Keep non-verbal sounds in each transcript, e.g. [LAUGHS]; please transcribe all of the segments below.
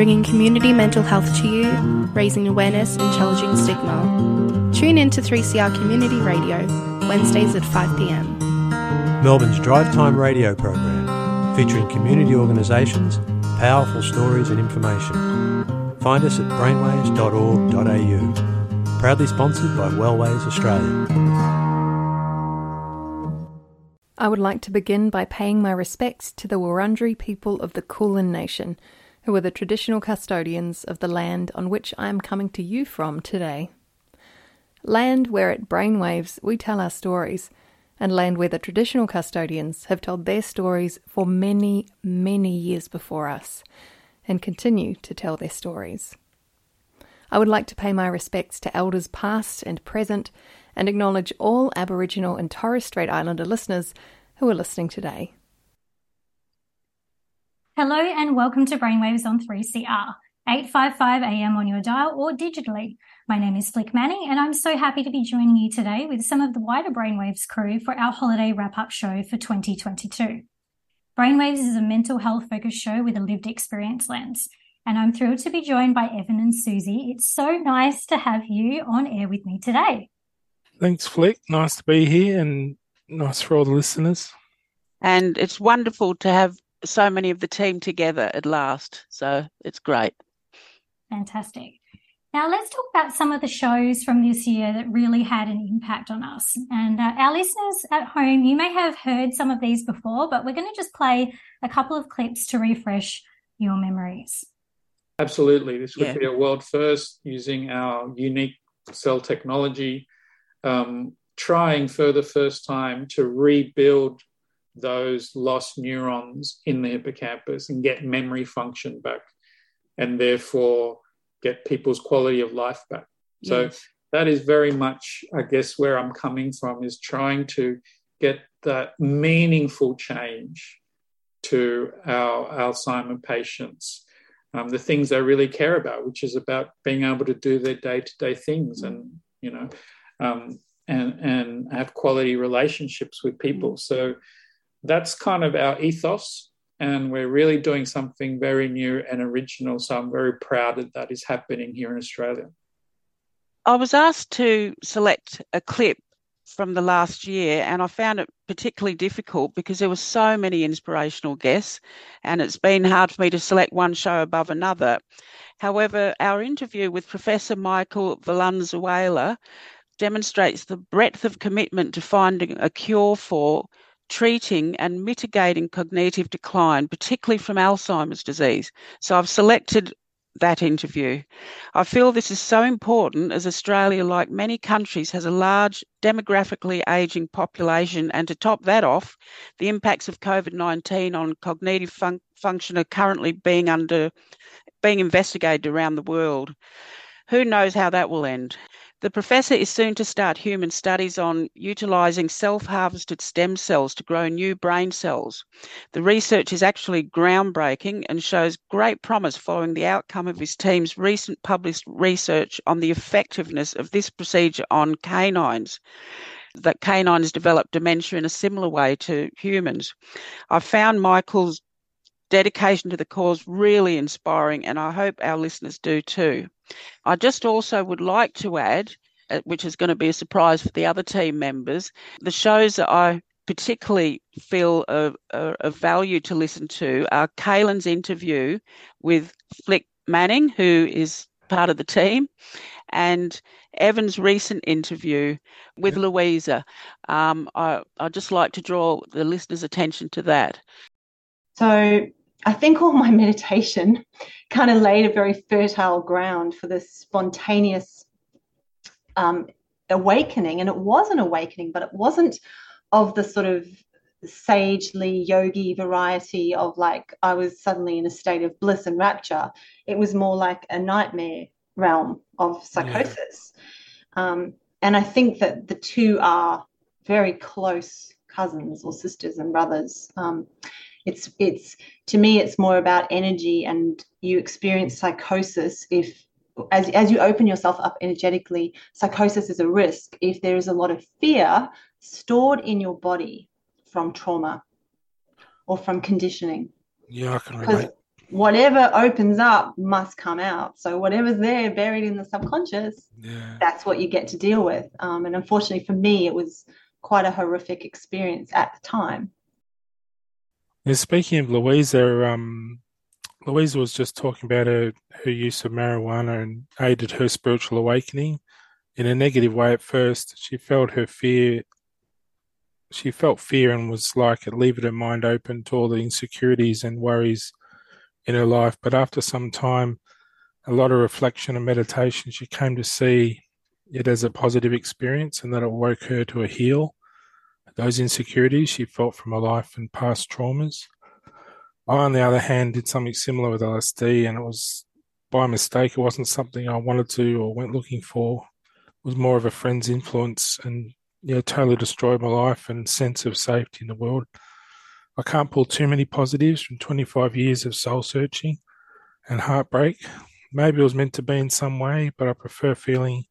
Bringing community mental health to you, raising awareness and challenging stigma. Tune in to 3CR Community Radio, Wednesdays at 5pm. Melbourne's Drive Time radio program, featuring community organisations, powerful stories and information. Find us at brainwaves.org.au. Proudly sponsored by Wellways Australia. I would like to begin by paying my respects to the Wurundjeri people of the Kulin Nation, who are the traditional custodians of the land on which I am coming to you from today. Land where at Brainwaves we tell our stories, and land where the traditional custodians have told their stories for many, many years before us, and continue to tell their stories. I would like to pay my respects to elders past and present, and acknowledge all Aboriginal and Torres Strait Islander listeners who are listening today. Hello and welcome to Brainwaves on 3CR, 855 AM on your dial or digitally. My name is Flick Manning and I'm so happy to be joining you today with some of the wider Brainwaves crew for our holiday wrap-up show for 2022. Brainwaves is a mental health focused show with a lived experience lens. And I'm thrilled to be joined by Evan and Susie. It's so nice to have you on air with me today. Thanks, Flick. Nice to be here and nice for all the listeners. And it's wonderful to have so many of the team together at last. So it's great. Fantastic. Now, let's talk about some of the shows from this year that really had an impact on us. And uh, our listeners at home, you may have heard some of these before, but we're going to just play a couple of clips to refresh your memories. Absolutely. This would Yeah. be a world first using our unique cell technology, um, trying for the first time to rebuild those lost neurons in the hippocampus and get memory function back and therefore get people's quality of life back. So Yes. that is very much, I guess, where I'm coming from is trying to get that meaningful change to our Alzheimer patients. Um, the things they really care about, which is about being able to do their day-to-day things and you know, um, and and have quality relationships with people. So that's kind of our ethos, and we're really doing something very new and original. So I'm very proud that that is happening here in Australia. I was asked to select a clip from the last year, and I found it particularly difficult because there were so many inspirational guests, and it's been hard for me to select one show above another. However, our interview with Professor Michael Valenzuela demonstrates the breadth of commitment to finding a cure for treating and mitigating cognitive decline, particularly from Alzheimer's disease. So I've selected that interview. I feel this is so important as Australia, like many countries, has a large demographically ageing population, and to top that off, the impacts of COVID 19 on cognitive fun- function are currently being under being investigated around the world. Who knows how that will end? The professor is soon to start human studies on utilising self harvested stem cells to grow new brain cells. The research is actually groundbreaking and shows great promise following the outcome of his team's recent published research on the effectiveness of this procedure on canines. That canines develop dementia in a similar way to humans. I found Michael's dedication to the cause really inspiring, and I hope our listeners do too. I just also would like to add, uh, which is going to be a surprise for the other team members, the shows that I particularly feel of, of, of value to listen to are Kaylin's interview with Flick Manning, who is part of the team, and Evan's recent interview with Louisa. Um, I, I'd just like to draw the listeners' attention to that. So I think all my [LAUGHS] meditation kind of laid a very fertile ground for this spontaneous um, awakening. And it was an awakening, but it wasn't of the sort of sagely yogi variety of like I was suddenly in a state of bliss and rapture. It was more like a nightmare realm of psychosis. Um, and I think that the two are very close cousins or sisters and brothers. Um, it's it's to me it's more about energy and you experience psychosis if as, as you open yourself up energetically psychosis is a risk. If there is a lot of fear stored in your body from trauma or from conditioning. Yeah i can relate. Whatever opens up must come out. So whatever's there buried in the subconscious yeah. that's what you get to deal with. Um, and unfortunately for me it was quite a horrific experience at the time yeah, speaking of Louisa, um, Louisa was just talking about her, her use of marijuana and aided her spiritual awakening in a negative way at first. She felt her fear, she felt fear and was like it leaving her mind open to all the insecurities and worries in her life. But after some time, a lot of reflection and meditation, she came to see it as a positive experience and that it woke her to a heal those insecurities she felt from her life and past traumas. I, on the other hand, did something similar with LSD, and it was by mistake. It wasn't something I wanted to or went looking for. It was more of a friend's influence, and yeah, totally destroyed my life and sense of safety in the world. I can't pull too many positives from 25 years of soul searching and heartbreak. Maybe it was meant to be in some way, but I prefer feeling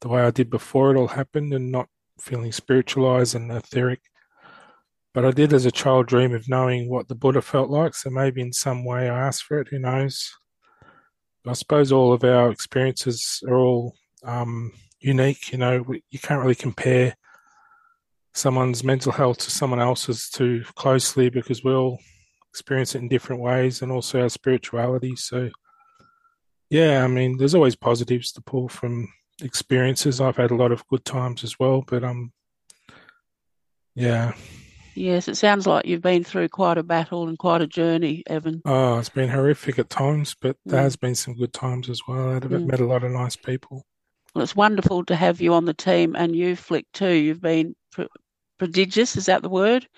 the way I did before it all happened and not feeling spiritualized and etheric. But I did as a child dream of knowing what the Buddha felt like, so maybe in some way I asked for it, who knows. But I suppose all of our experiences are all um, unique, you know, you can't really compare someone's mental health to someone else's too closely because we all experience it in different ways and also our spirituality. So, yeah, I mean, there's always positives to pull from experiences. I've had a lot of good times as well, but um, yeah. Yes, it sounds like you've been through quite a battle and quite a journey, Evan. Oh, it's been horrific at times, but mm. there has been some good times as well. I've mm. met a lot of nice people. Well, it's wonderful to have you on the team and you, Flick, too. You've been pr- prodigious, is that the word? [LAUGHS]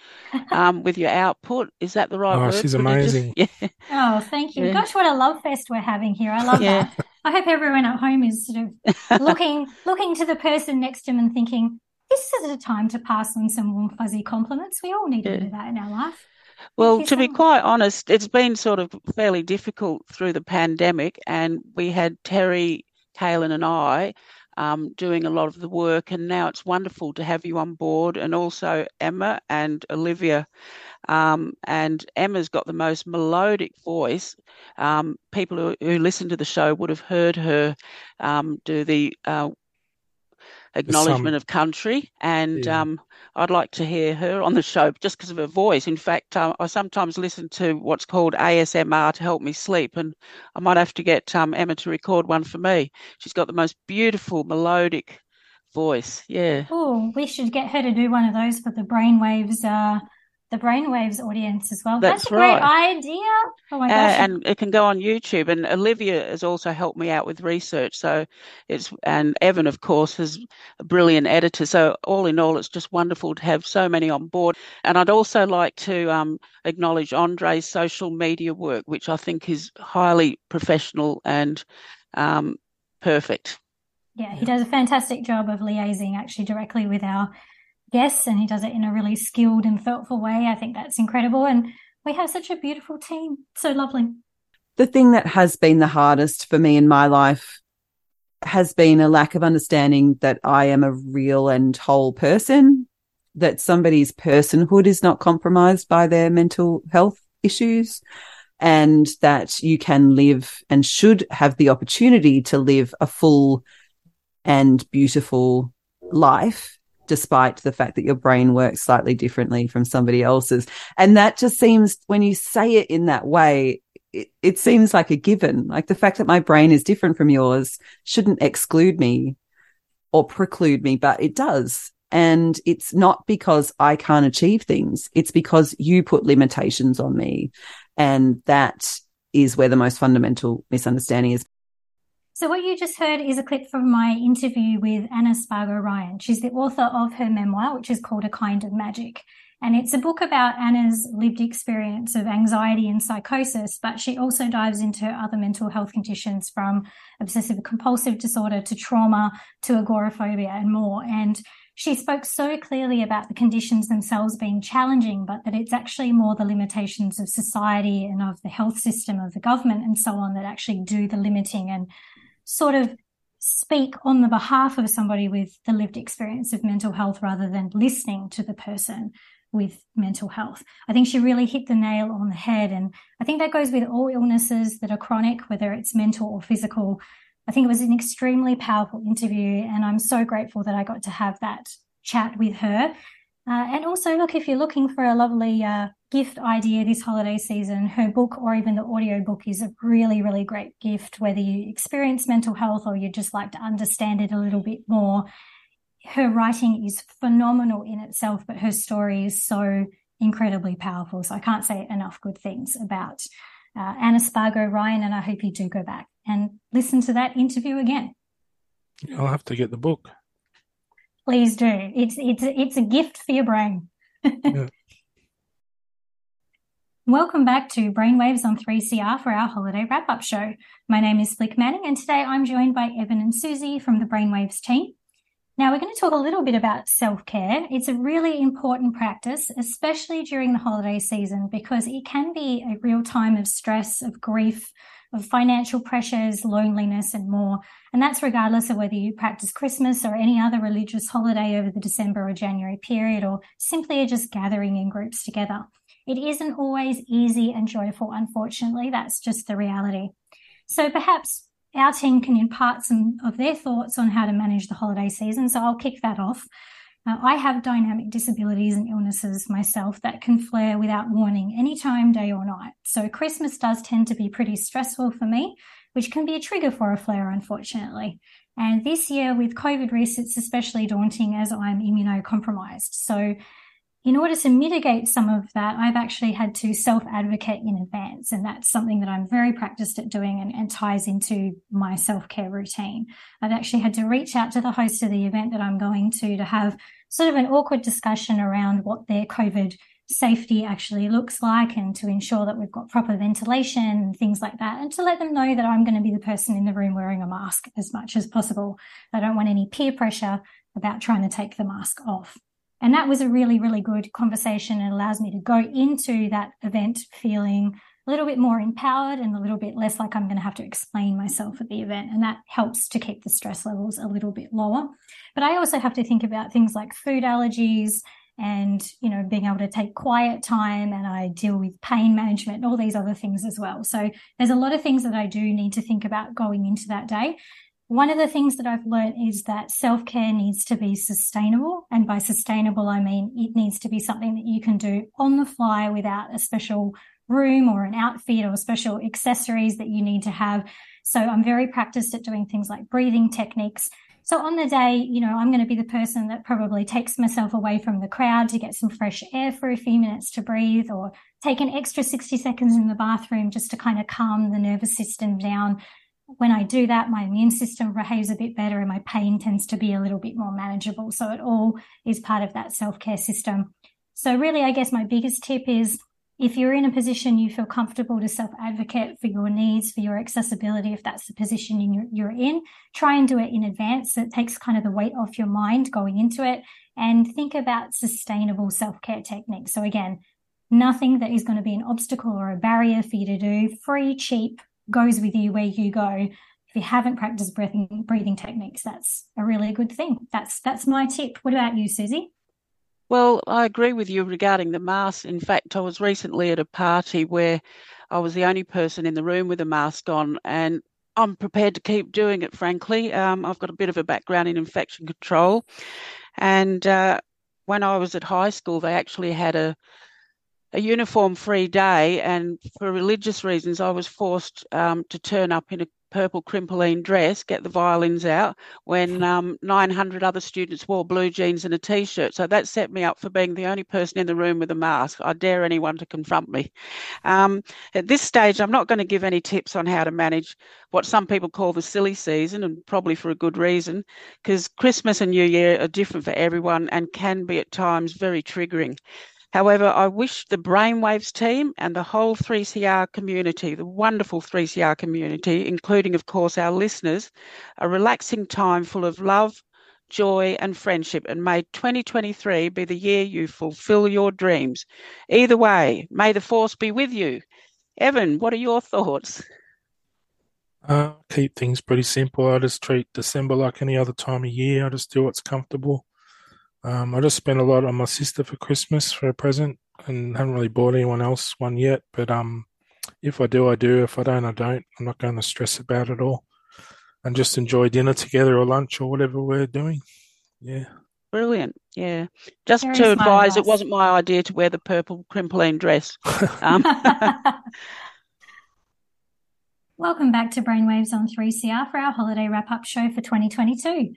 Um, with your output, is that the right word? oh, word? she's amazing. [LAUGHS] Yeah. Oh, thank you. Yeah. Gosh, what a love fest we're having here. I love yeah. that. [LAUGHS] I hope everyone at home is sort of [LAUGHS] looking looking to the person next to them and thinking, this is a time to pass on some warm fuzzy compliments. We all need yeah. to do that in our life. Well, to be quite honest, it's been sort of fairly difficult through the pandemic, and we had Terry, Kaylin, and I um, doing a lot of the work. And now it's wonderful to have you on board, and also Emma and Olivia. Um, and Emma's got the most melodic voice. Um, people who, who, listen to the show would have heard her um, do the uh, acknowledgement of country, and yeah. um, I'd like to hear her on the show just because of her voice. In fact, uh, I sometimes listen to what's called ASMR to help me sleep, and I might have to get um, Emma to record one for me. She's got the most beautiful melodic voice. Yeah. Oh, we should get her to do one of those for the brainwaves. Uh, the Brainwaves audience as well. That's, That's a right. great idea. Oh my gosh. And it can go on YouTube. And Olivia has also helped me out with research. So it's, and Evan, of course, is a brilliant editor. So all in all, it's just wonderful to have so many on board. And I'd also like to um, acknowledge Andre's social media work, which I think is highly professional and um, perfect. Yeah, he does a fantastic job of liaising actually directly with our guests and he does it in a really skilled and thoughtful way. I think that's incredible. And we have such a beautiful team. So lovely. The thing that has been the hardest for me in my life has been a lack of understanding that I am a real and whole person, that somebody's personhood is not compromised by their mental health issues, and that you can live and should have the opportunity to live a full and beautiful life despite the fact that your brain works slightly differently from somebody else's. And that just seems, when you say it in that way, it, it seems like a given. Like the fact that my brain is different from yours shouldn't exclude me or preclude me, but it does. And it's not because I can't achieve things. It's because you put limitations on me. And that is where the most fundamental misunderstanding is. So, what you just heard is a clip from my interview with Anna Spargo Ryan. She's the author of her memoir, which is called A Kind of Magic. And it's a book about Anna's lived experience of anxiety and psychosis, but she also dives into other mental health conditions from obsessive compulsive disorder to trauma to agoraphobia and more. And she spoke so clearly about the conditions themselves being challenging, but that it's actually more the limitations of society and of the health system, of the government, and so on that actually do the limiting and sort of speak on the behalf of somebody with the lived experience of mental health rather than listening to the person with mental health. I think she really hit the nail on the head. And I think that goes with all illnesses that are chronic, whether it's mental or physical. I think it was an extremely powerful interview, and I'm so grateful that I got to have that chat with her. Uh, and also, look, if you're looking for a lovely uh, gift idea this holiday season, her book or even the audio book is a really, really great gift, whether you experience mental health or you just like to understand it a little bit more. Her writing is phenomenal in itself, but her story is so incredibly powerful. So I can't say enough good things about uh, Anna Spargo Ryan, and I hope you do go back and listen to that interview again. I'll have to get the book. Please do. It's it's it's a gift for your brain. [LAUGHS] yeah. Welcome back to Brainwaves on 3CR for our holiday wrap up show. My name is Flick Manning, and today I'm joined by Evan and Susie from the Brainwaves team. Now, we're going to talk a little bit about self care. It's a really important practice, especially during the holiday season, because it can be a real time of stress, of grief, of financial pressures, loneliness, and more. And that's regardless of whether you practice Christmas or any other religious holiday over the December or January period, or simply are just gathering in groups together. It isn't always easy and joyful, unfortunately. That's just the reality. So perhaps our team can impart some of their thoughts on how to manage the holiday season. So I'll kick that off. Uh, I have dynamic disabilities and illnesses myself that can flare without warning anytime, day or night. So Christmas does tend to be pretty stressful for me, which can be a trigger for a flare, unfortunately. And this year with COVID risks, it's especially daunting as I'm immunocompromised. So in order to mitigate some of that, I've actually had to self advocate in advance. And that's something that I'm very practiced at doing and, and ties into my self care routine. I've actually had to reach out to the host of the event that I'm going to to have sort of an awkward discussion around what their COVID safety actually looks like and to ensure that we've got proper ventilation and things like that. And to let them know that I'm going to be the person in the room wearing a mask as much as possible. I don't want any peer pressure about trying to take the mask off. And that was a really, really good conversation. It allows me to go into that event feeling a little bit more empowered and a little bit less like I'm going to have to explain myself at the event. And that helps to keep the stress levels a little bit lower. But I also have to think about things like food allergies and, you know, being able to take quiet time and I deal with pain management and all these other things as well. So there's a lot of things that I do need to think about going into that day. One of the things that I've learned is that self care needs to be sustainable. And by sustainable, I mean it needs to be something that you can do on the fly without a special room or an outfit or special accessories that you need to have. So I'm very practiced at doing things like breathing techniques. So on the day, you know, I'm going to be the person that probably takes myself away from the crowd to get some fresh air for a few minutes to breathe or take an extra 60 seconds in the bathroom just to kind of calm the nervous system down when I do that, my immune system behaves a bit better and my pain tends to be a little bit more manageable. So it all is part of that self care system. So, really, I guess my biggest tip is if you're in a position you feel comfortable to self advocate for your needs, for your accessibility, if that's the position you're in, try and do it in advance. So it takes kind of the weight off your mind going into it and think about sustainable self care techniques. So, again, nothing that is going to be an obstacle or a barrier for you to do, free, cheap, goes with you where you go. If you haven't practiced breathing breathing techniques, that's a really good thing. That's that's my tip. What about you, Susie? Well, I agree with you regarding the mask. In fact, I was recently at a party where I was the only person in the room with a mask on, and I'm prepared to keep doing it, frankly. Um, I've got a bit of a background in infection control. And uh, when I was at high school, they actually had a a uniform free day, and for religious reasons, I was forced um, to turn up in a purple crimplene dress, get the violins out, when [LAUGHS] um, 900 other students wore blue jeans and a t shirt. So that set me up for being the only person in the room with a mask. I dare anyone to confront me. Um, at this stage, I'm not going to give any tips on how to manage what some people call the silly season, and probably for a good reason, because Christmas and New Year are different for everyone and can be at times very triggering. However, I wish the Brainwaves team and the whole 3CR community, the wonderful 3CR community, including, of course, our listeners, a relaxing time full of love, joy, and friendship. And may 2023 be the year you fulfill your dreams. Either way, may the force be with you. Evan, what are your thoughts? Uh, keep things pretty simple. I just treat December like any other time of year. I just do what's comfortable. Um, I just spent a lot on my sister for Christmas for a present, and haven't really bought anyone else one yet. But um, if I do, I do. If I don't, I don't. I'm not going to stress about it all, and just enjoy dinner together or lunch or whatever we're doing. Yeah. Brilliant. Yeah. Just Very to advise, it wasn't my idea to wear the purple crimplene dress. Um. [LAUGHS] Welcome back to Brainwaves on 3CR for our holiday wrap up show for 2022.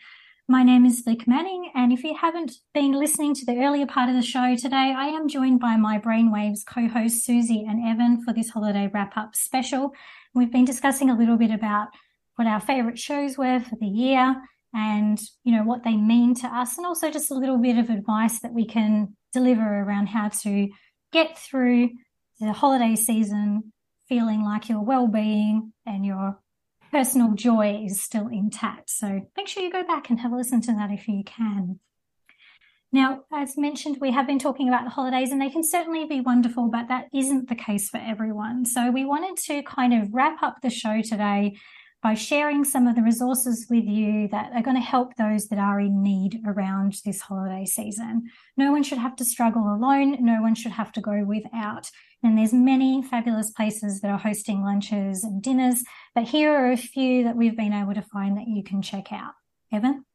My name is Flick Manning, and if you haven't been listening to the earlier part of the show today, I am joined by my Brainwaves co hosts Susie and Evan for this holiday wrap up special. We've been discussing a little bit about what our favourite shows were for the year and, you know, what they mean to us, and also just a little bit of advice that we can deliver around how to get through the holiday season feeling like your well-being and your personal joy is still intact. So make sure you go back and have a listen to that if you can. Now, as mentioned, we have been talking about the holidays and they can certainly be wonderful, but that isn't the case for everyone. So we wanted to kind of wrap up the show today by sharing some of the resources with you that are going to help those that are in need around this holiday season. No one should have to struggle alone. No one should have to go without. And there's many fabulous places that are hosting lunches and dinners, but here are a few that we've been able to find that you can check out. Evan?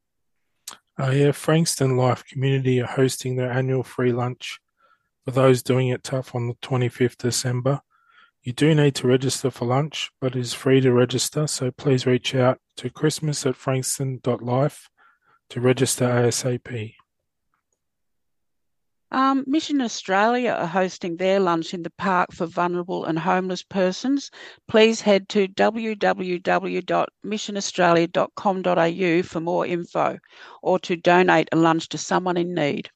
Uh, yeah, Frankston Life Community are hosting their annual free lunch for those doing it tough on the 25th December. You do need to register for lunch, but it is free to register, so please reach out to christmas at frankston.life to register ASAP. Um, Mission Australia are hosting their lunch in the park for vulnerable and homeless persons. Please head to www.missionaustralia.com.au for more info or to donate a lunch to someone in need.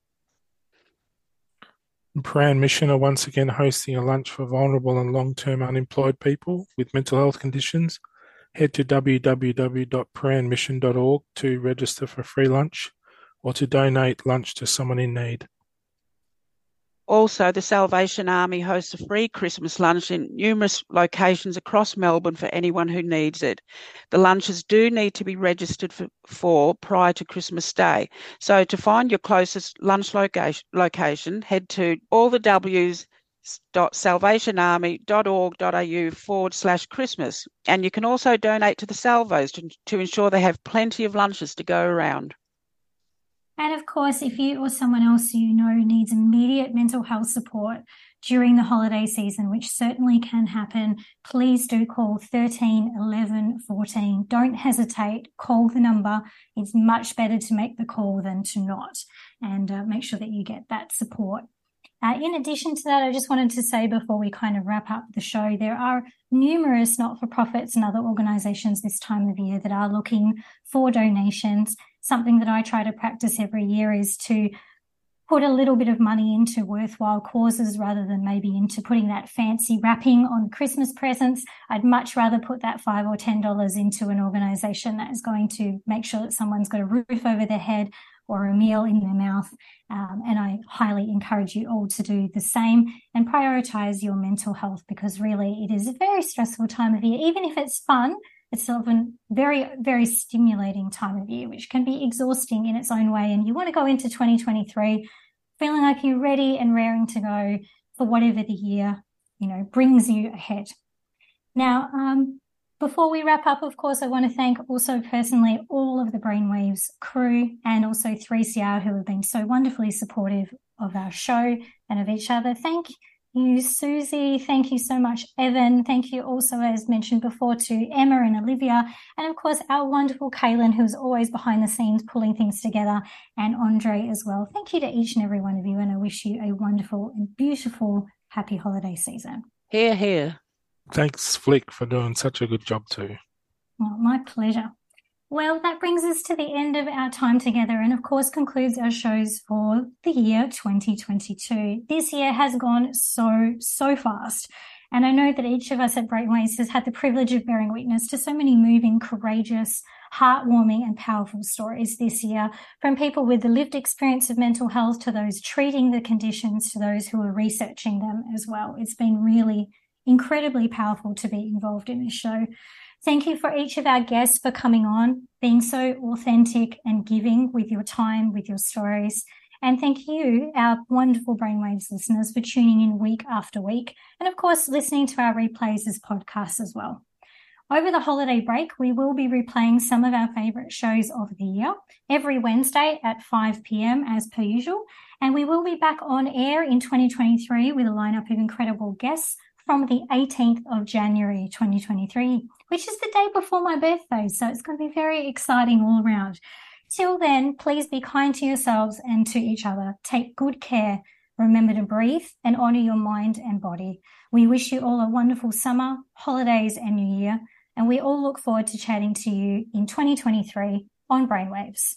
Prahran Mission are once again hosting a lunch for vulnerable and long-term unemployed people with mental health conditions. Head to www.prahranmission.org to register for free lunch or to donate lunch to someone in need. Also, the Salvation Army hosts a free Christmas lunch in numerous locations across Melbourne for anyone who needs it. The lunches do need to be registered for, for prior to Christmas Day. So, to find your closest lunch location, location head to all the W's salvationarmy.org.au forward slash Christmas. And you can also donate to the Salvos to, to ensure they have plenty of lunches to go around. And of course, if you or someone else you know needs immediate mental health support during the holiday season, which certainly can happen, please do call 13 11 14. Don't hesitate, call the number. It's much better to make the call than to not, and uh, make sure that you get that support. Uh, in addition to that, I just wanted to say before we kind of wrap up the show, there are numerous not for profits and other organizations this time of year that are looking for donations something that I try to practice every year is to put a little bit of money into worthwhile causes rather than maybe into putting that fancy wrapping on Christmas presents. I'd much rather put that five or ten dollars into an organization that is going to make sure that someone's got a roof over their head or a meal in their mouth. Um, and I highly encourage you all to do the same and prioritize your mental health because really it is a very stressful time of year. Even if it's fun, it's often very, very stimulating time of year, which can be exhausting in its own way. And you want to go into 2023 feeling like you're ready and raring to go for whatever the year, you know, brings you ahead. Now, um, before we wrap up, of course, I want to thank also personally all of the Brainwaves crew and also 3CR who have been so wonderfully supportive of our show and of each other. Thank you, Susie. Thank you so much, Evan. Thank you also, as mentioned before, to Emma and Olivia. And of course, our wonderful Kaylin, who's always behind the scenes pulling things together, and Andre as well. Thank you to each and every one of you. And I wish you a wonderful and beautiful, happy holiday season. Hear, hear. Thanks, Flick, for doing such a good job too. Oh, my pleasure. Well, that brings us to the end of our time together and, of course, concludes our shows for the year 2022. This year has gone so, so fast. And I know that each of us at Brainwaves has had the privilege of bearing witness to so many moving, courageous, heartwarming, and powerful stories this year from people with the lived experience of mental health to those treating the conditions to those who are researching them as well. It's been really incredibly powerful to be involved in this show. Thank you for each of our guests for coming on, being so authentic and giving with your time, with your stories. And thank you, our wonderful Brainwaves listeners, for tuning in week after week. And of course, listening to our replays as podcasts as well. Over the holiday break, we will be replaying some of our favourite shows of the year every Wednesday at 5 pm as per usual. And we will be back on air in 2023 with a lineup of incredible guests from the 18th of January 2023, which is the day before my birthday. So it's going to be very exciting all around. Till then, please be kind to yourselves and to each other. Take good care. Remember to breathe and honor your mind and body. We wish you all a wonderful summer, holidays, and new year. And we all look forward to chatting to you in 2023 on Brainwaves.